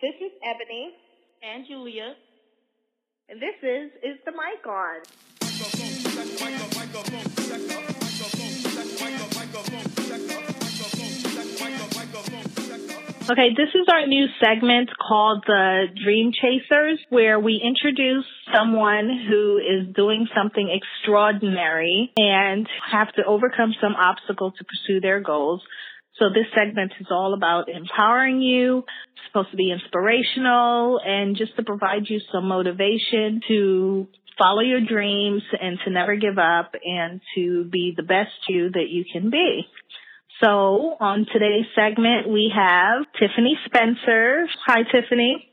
This is Ebony. And Julia. And this is Is the Mic On? Okay, this is our new segment called the Dream Chasers, where we introduce someone who is doing something extraordinary and have to overcome some obstacle to pursue their goals. So this segment is all about empowering you, it's supposed to be inspirational, and just to provide you some motivation to follow your dreams and to never give up and to be the best you that you can be. So on today's segment, we have Tiffany Spencer. Hi, Tiffany.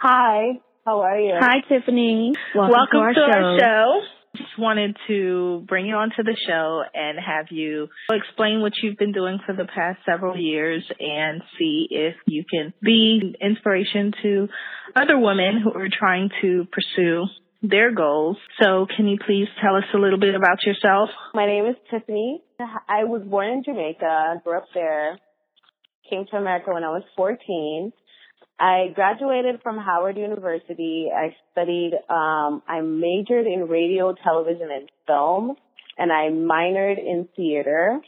Hi, how are you? Hi, Tiffany. Welcome, to, our, to show. our show. Just wanted to bring you onto the show and have you explain what you've been doing for the past several years and see if you can be inspiration to other women who are trying to pursue their goals. So can you please tell us a little bit about yourself? My name is Tiffany. I was born in Jamaica, grew up there, came to America when I was 14. I graduated from Howard University. I studied, um, I majored in radio, television, and film, and I minored in theater.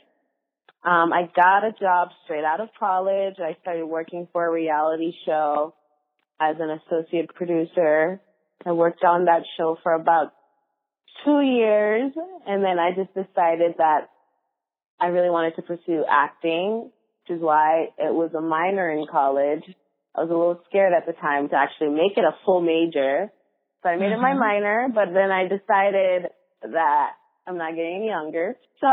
Um, I got a job straight out of college. I started working for a reality show as an associate producer. I worked on that show for about two years, and then I just decided that I really wanted to pursue acting, which is why it was a minor in college. I was a little scared at the time to actually make it a full major. So I made mm-hmm. it my minor, but then I decided that I'm not getting any younger. So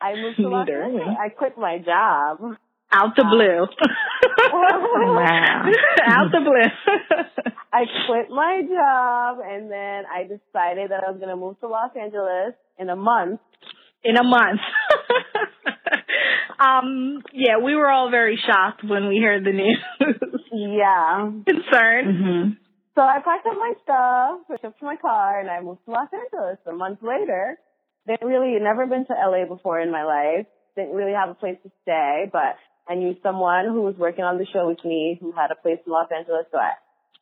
I moved to Los Angeles. I quit my job. Out the blue. wow. Out the blue. I quit my job and then I decided that I was going to move to Los Angeles in a month. In a month. um, yeah, we were all very shocked when we heard the news. Yeah. Concerned. Mm-hmm. So I packed up my stuff, shipped my car, and I moved to Los Angeles. A month later, didn't really, never been to LA before in my life. Didn't really have a place to stay, but I knew someone who was working on the show with me who had a place in Los Angeles, so I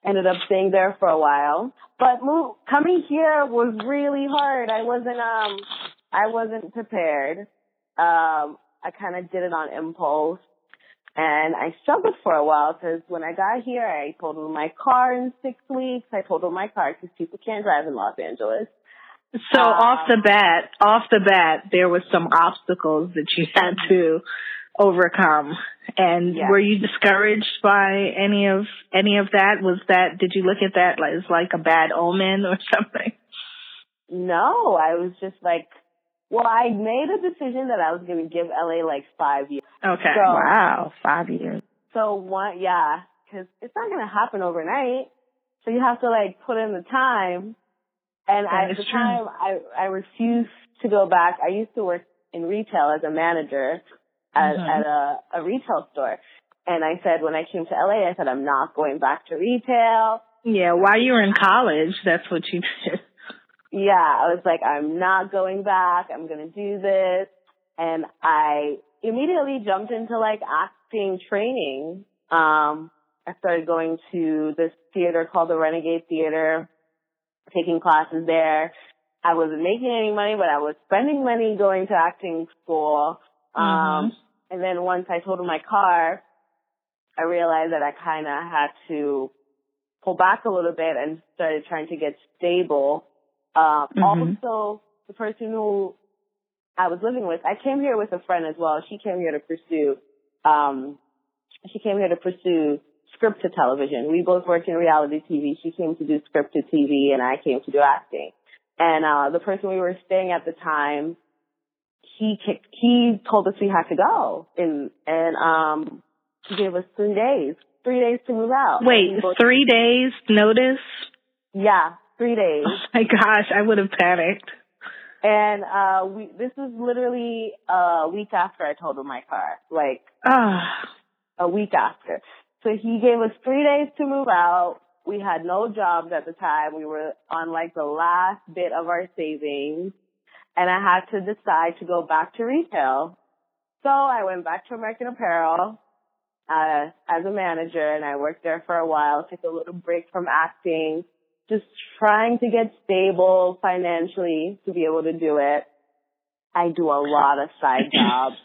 ended up staying there for a while. But move, coming here was really hard. I wasn't, um, I wasn't prepared. Um, I kind of did it on impulse. And I struggled for a while because when I got here, I totaled my car in six weeks. I totaled my car because people can't drive in Los Angeles. So um, off the bat, off the bat, there was some obstacles that you had to overcome. And yeah. were you discouraged by any of any of that? Was that did you look at that as like a bad omen or something? No, I was just like well, I made a decision that I was going to give LA like five years. Okay. So, wow, five years. So one, yeah, because it's not going to happen overnight. So you have to like put in the time. And that at the true. time, I I refused to go back. I used to work in retail as a manager at, mm-hmm. at a, a retail store. And I said, when I came to LA, I said, I'm not going back to retail. Yeah, while you were in college, that's what you did yeah, I was like, I'm not going back. I'm going to do this. And I immediately jumped into like acting training. Um, I started going to this theater called the Renegade Theater, taking classes there. I wasn't making any money, but I was spending money going to acting school. Um, mm-hmm. and then once I totaled my car, I realized that I kind of had to pull back a little bit and started trying to get stable um, mm-hmm. Also, the person who I was living with, I came here with a friend as well. She came here to pursue, um, she came here to pursue scripted television. We both worked in reality TV. She came to do scripted TV and I came to do acting. And, uh, the person we were staying at the time, he, he told us we had to go and, and, um, he gave us three days, three days to move out. Wait, three days notice? Yeah, three days. Oh my gosh, I would have panicked. And uh we this was literally a week after I totaled my car. Like ah. a week after. So he gave us three days to move out. We had no jobs at the time. We were on like the last bit of our savings. And I had to decide to go back to retail. So I went back to American Apparel. uh, as a manager and I worked there for a while, took a little break from acting, just trying to get stable financially to be able to do it. I do a lot of side jobs.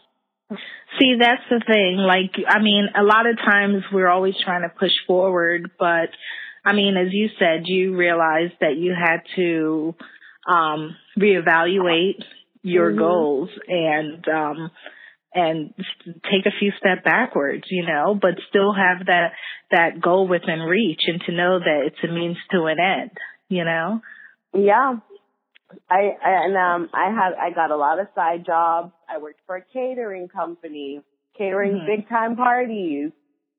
See, that's the thing. Like, I mean, a lot of times we're always trying to push forward, but I mean, as you said, you realized that you had to um reevaluate your Mhm. goals and um and take a few steps backwards, you know, but still have that that goal within reach and to know that it's a means to an end, you know. Yeah. I, I and um I had I got a lot of side jobs. I worked for a catering company, catering Mhm. big time parties.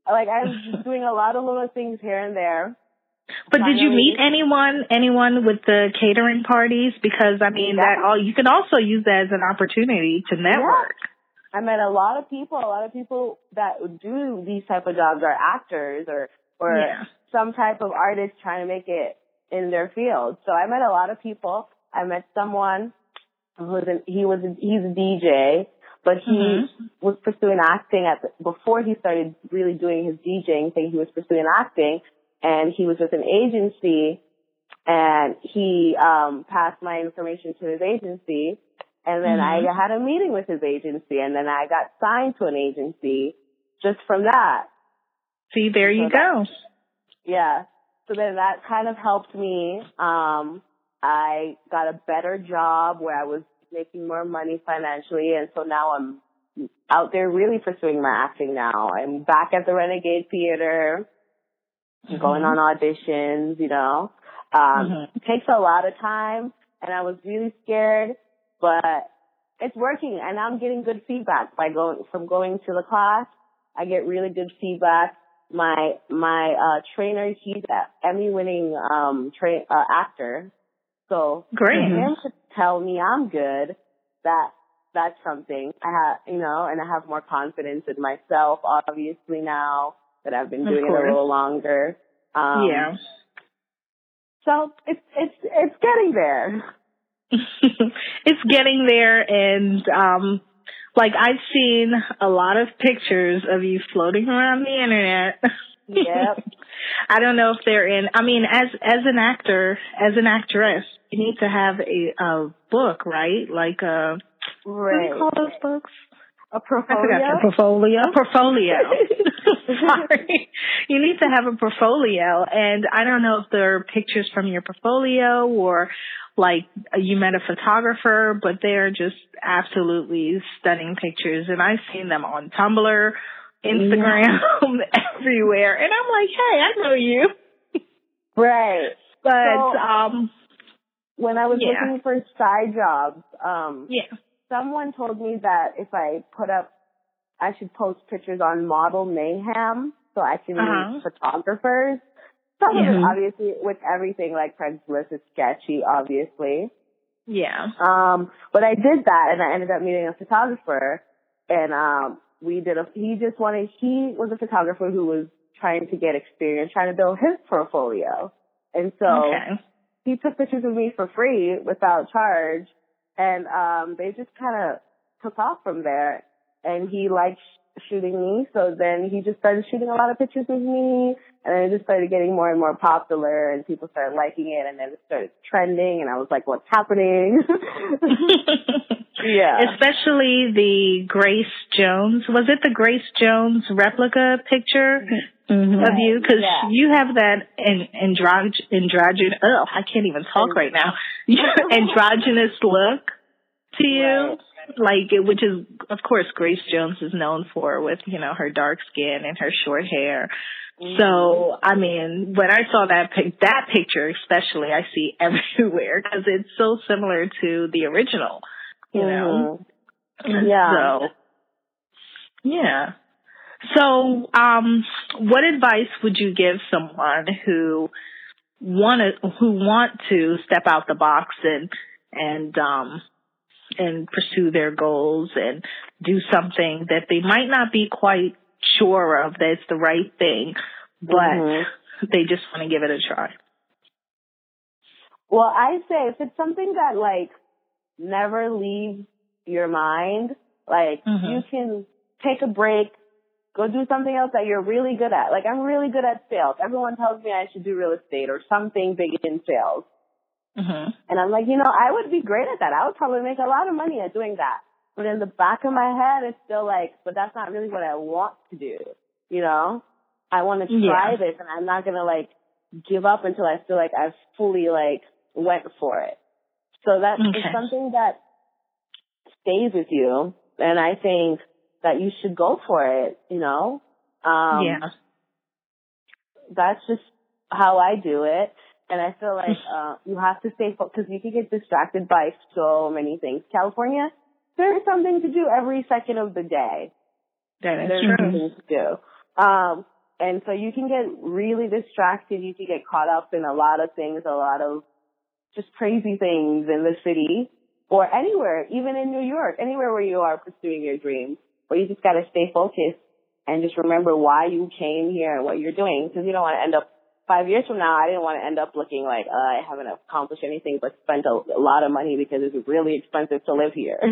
Like I was just doing a lot of little things here and there. But did you meet anyone anyone with the catering parties because I mean Yeah. that all you can also use that as an opportunity to network. I met a lot of people. A lot of people that do these type of jobs are actors or or Yeah. some type of artist trying to make it in their field. So I met a lot of people. I met someone who was an, he was a, he's a DJ, but he Mhm. was pursuing acting at the, before he started really doing his DJing thing. He was pursuing acting, and he was with an agency, and he um passed my information to his agency, and then Mhm. I had a meeting with his agency, and then I got signed to an agency just from that. See, there you So that- go. Yeah. So then that kind of helped me. Um, I got a better job where I was making more money financially, and so now I'm out there really pursuing my acting now. I'm back at the Renegade Theater, going Mhm. on auditions, you know. Um, Mhm. It takes a lot of time, and I was really scared, but it's working, and I'm getting good feedback by going from going to the class. I get really good feedback. My my uh trainer, he's an Emmy-winning um tra- uh, actor, so Great. for him to tell me I'm good, that that's something. I have, you know, and I have more confidence in myself, obviously now that I've been doing it a little longer. Um, yeah. So it's it's it's getting there. It's getting there and um like I've seen a lot of pictures of you floating around the internet. Yep. I don't know if they're in I mean as as an actor, as an actress, you need to have a a book, right? Like a what do you call those books? A I forgot portfolio. your portfolio. Portfolio. Sorry. You need to have a portfolio and I don't know if there are pictures from your portfolio or like you met a photographer, but they're just absolutely stunning pictures and I've seen them on Tumblr, Instagram, everywhere. And I'm like, hey, I know you. right. But So- um When I was Yeah. looking for side jobs, um, yeah. Someone told me that if I put up, I should post pictures on Model Mayhem so I can Uh-huh. meet photographers. Some of it, obviously, with everything like Craigslist, is sketchy, obviously. Yeah. Um, but I did that and I ended up meeting a photographer and, um, we did a, he just wanted, he was a photographer who was trying to get experience, trying to build his portfolio. And so okay. he took pictures of me for free without charge and, um, they just kind of took off from there and he liked sh- shooting me. So then he just started shooting a lot of pictures of me and then it just started getting more and more popular and people started liking it and then it started trending and I was like, what's happening? yeah. Especially the Grace Jones. Was it the Grace Jones replica picture of you? Because Yeah. you have that an androg- androgynous. Oh, I can't even talk right now. androgynous look to you. Right. Like, which is, of course, Grace Jones is known for with, you know, her dark skin and her short hair. Mm-hmm. So, I mean, when I saw that pic, that picture especially, I see everywhere because it's so similar to the original, you know? Mhm. Yeah. So, yeah. So, um, what advice would you give someone who want to, who want to step out the box and, and, um, and pursue their goals and do something that they might not be quite sure of that it's the right thing, but Mhm. they just want to give it a try. Well, I say if it's something that like never leaves your mind, like Mhm. you can take a break Go do something else that you're really good at. Like I'm really good at sales. Everyone tells me I should do real estate or something big in sales. Mm-hmm. And I'm like, you know, I would be great at that. I would probably make a lot of money at doing that. But in the back of my head, it's still like, but that's not really what I want to do. You know, I want to try Yeah. this and I'm not going to like give up until I feel like I've fully like went for it. So that is Okay. something that stays with you. And I think that you should go for it, you know? Um, yeah. that's just how I do it. And I feel like uh, you have to stay focused because you can get distracted by so many things. California, there is something to do every second of the day. That is There's true. something to do. Um, and so you can get really distracted. You can get caught up in a lot of things, a lot of just crazy things in the city or anywhere, even in New York, anywhere where you are pursuing your dreams. But you just got to stay focused and just remember why you came here and what you're doing because you don't want to end up five years from now. I didn't want to end up looking like uh, I haven't accomplished anything but spent a, a lot of money because it's really expensive to live here.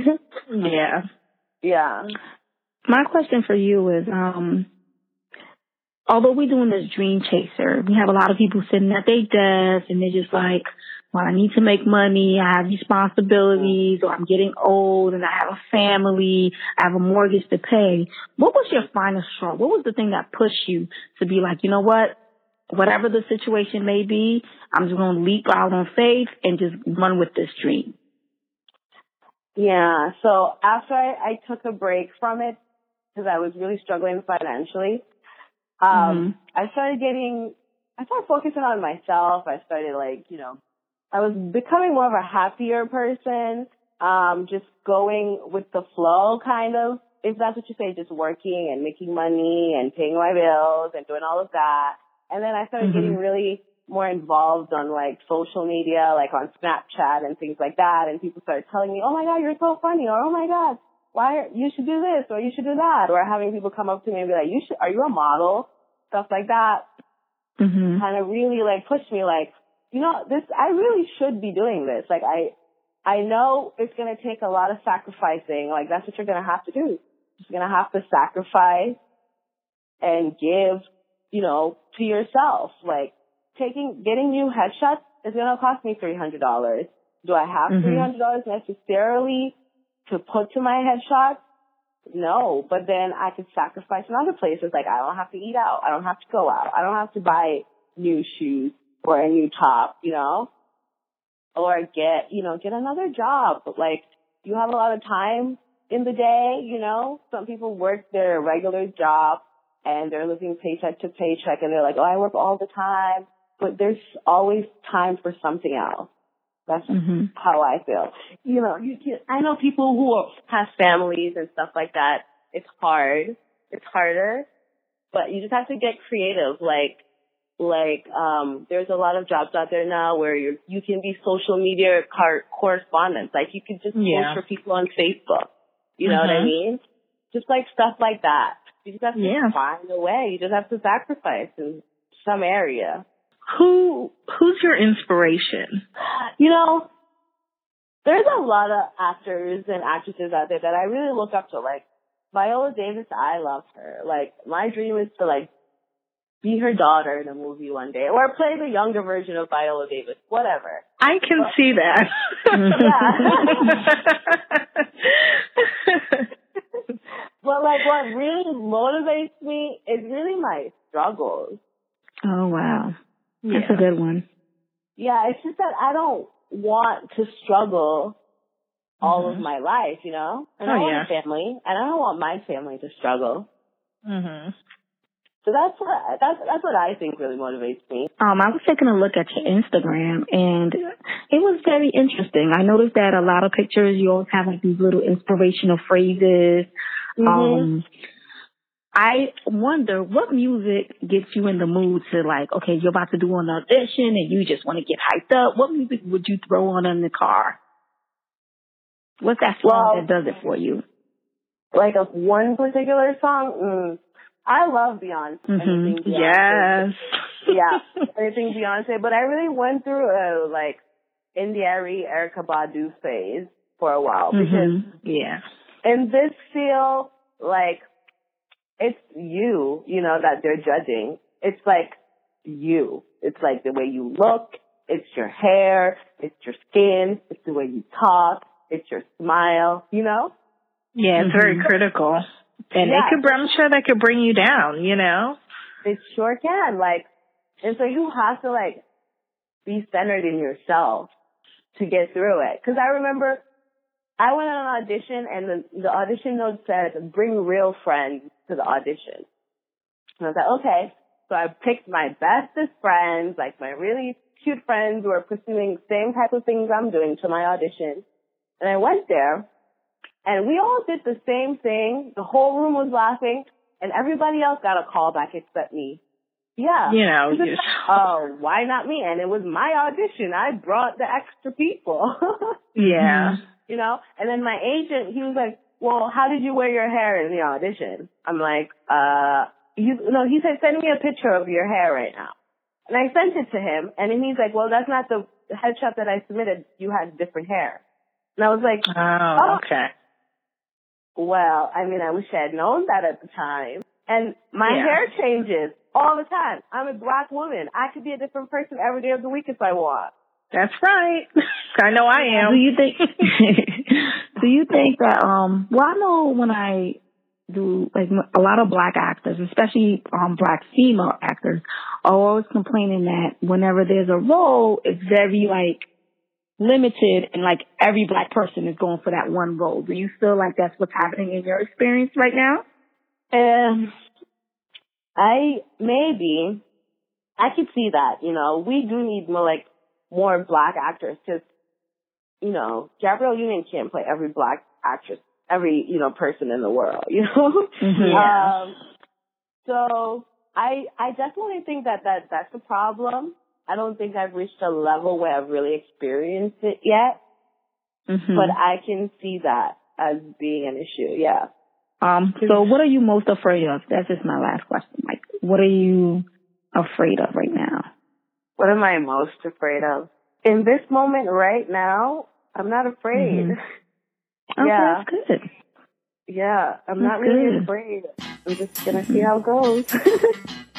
Yeah. yeah. My question for you is, um, although we're doing this dream chaser, we have a lot of people sitting at their desk and they're just like, well, I need to make money. I have responsibilities or I'm getting old and I have a family. I have a mortgage to pay. What was your final straw? What was the thing that pushed you to be like, you know what? Whatever the situation may be, I'm just going to leap out on faith and just run with this dream. Yeah. So after I, I took a break from it because I was really struggling financially, um, I started getting, I started focusing on myself. I started like, you know, I was becoming more of a happier person, um, just going with the flow kind of, if that's what you say, just working and making money and paying my bills and doing all of that. And then I started Mhm. getting really more involved on like social media, like on Snapchat and things like that. And people started telling me, "Oh my God, you're so funny," or "Oh my God, why are, you should do this or you should do that," or having people come up to me and be like, "You should, are you a model?" Stuff like that Mm-hmm. kind of really like pushed me like, you know, this, I really should be doing this. Like I, I know it's going to take a lot of sacrificing. Like that's what you're going to have to do. You're going to have to sacrifice and give, you know, to yourself. Like taking, getting new headshots is going to cost me $300. Do I have Mhm. $300 necessarily to put to my headshots? No, but then I could sacrifice in other places. Like I don't have to eat out. I don't have to go out. I don't have to buy new shoes or a new top, you know, or get, you know, get another job. But like you have a lot of time in the day, you know, some people work their regular job and they're living paycheck to paycheck and they're like, oh, I work all the time, but there's always time for something else. That's Mm-hmm. how I feel. You know, you can, I know people who have families and stuff like that. It's hard. It's harder, but you just have to get creative. Like, like, um, there's a lot of jobs out there now where you you can be social media car- correspondents. Like, you could just Yeah. post for people on Facebook. You know what I Mhm. mean? Just like stuff like that. You just have to Yeah. find a way. You just have to sacrifice in some area. Who who's your inspiration? You know, there's a lot of actors and actresses out there that I really look up to. Like Viola Davis, I love her. Like my dream is to like be her daughter in a movie one day, or play the younger version of Viola Davis. Whatever. I can see that. But like, what really motivates me is really my struggles. Oh wow, that's yeah. a good one. Yeah, it's just that I don't want to struggle all of Mhm. my life, you know? And Oh, I want yeah. a family, and I don't want my family to struggle. Mhm. So that's what that's that's what I think really motivates me. Um, I was taking a look at your Instagram and it was very interesting. I noticed that a lot of pictures you always have like these little inspirational phrases. Mm-hmm. Um, I wonder what music gets you in the mood to like, okay, you're about to do an audition and you just want to get hyped up. What music would you throw on in the car? What's that song Well- that does it for you? like of one particular song, mm, I love Beyonce. Mhm. Beyonce. Yes. yeah, anything Beyonce. But I really went through a like India.Arie Erykah Badu phase for a while because Mhm. Yeah. in this feel, like it's you, you know, that they're judging. It's like you. It's like the way you look. It's your hair. It's your skin. It's the way you talk. It's your smile, you know? Yeah, it's mm-hmm. very critical. And yeah. it could, I'm sure that could bring you down, you know? It sure can. Like, and so you have to like be centered in yourself to get through it. Cause I remember I went on an audition and the, the audition note said, bring real friends to the audition. And I was like, okay. So I picked my bestest friends, like my really cute friends who are pursuing the same type of things I'm doing to my audition. And I went there and we all did the same thing. The whole room was laughing and everybody else got a call back except me. Yeah. You know, oh, why not me? And it was my audition. I brought the extra people. yeah. You know, and then my agent, he was like, well, how did you wear your hair in the audition? I'm like, uh, you, no, he said, send me a picture of your hair right now. And I sent it to him and then he's like, well, that's not the headshot that I submitted. You had different hair. And I was like, oh, oh. okay. Well, I mean, I wish I had known that at the time. And my yeah. hair changes all the time. I'm a black woman. I could be a different person every day of the week if I want. That's right. I know I am. Do you think? do you think that? Um. Well, I know when I do like a lot of black actors, especially um black female actors, are always complaining that whenever there's a role, it's very like limited and like every black person is going for that one role. Do you feel like that's what's happening in your experience right now? Um, I maybe I could see that. You know, we do need more like more black actors because you know Gabrielle Union can't play every black actress, every you know person in the world. You know, mm-hmm. um, so I I definitely think that that that's a problem. I don't think I've reached a level where I've really experienced it yet, mm-hmm. but I can see that as being an issue. Yeah. Um. So, what are you most afraid of? That's just my last question. Like, what are you afraid of right now? What am I most afraid of? In this moment right now, I'm not afraid. Mm-hmm. Okay, yeah. that's good. Yeah, I'm that's not really good. afraid. I'm just gonna see how it goes.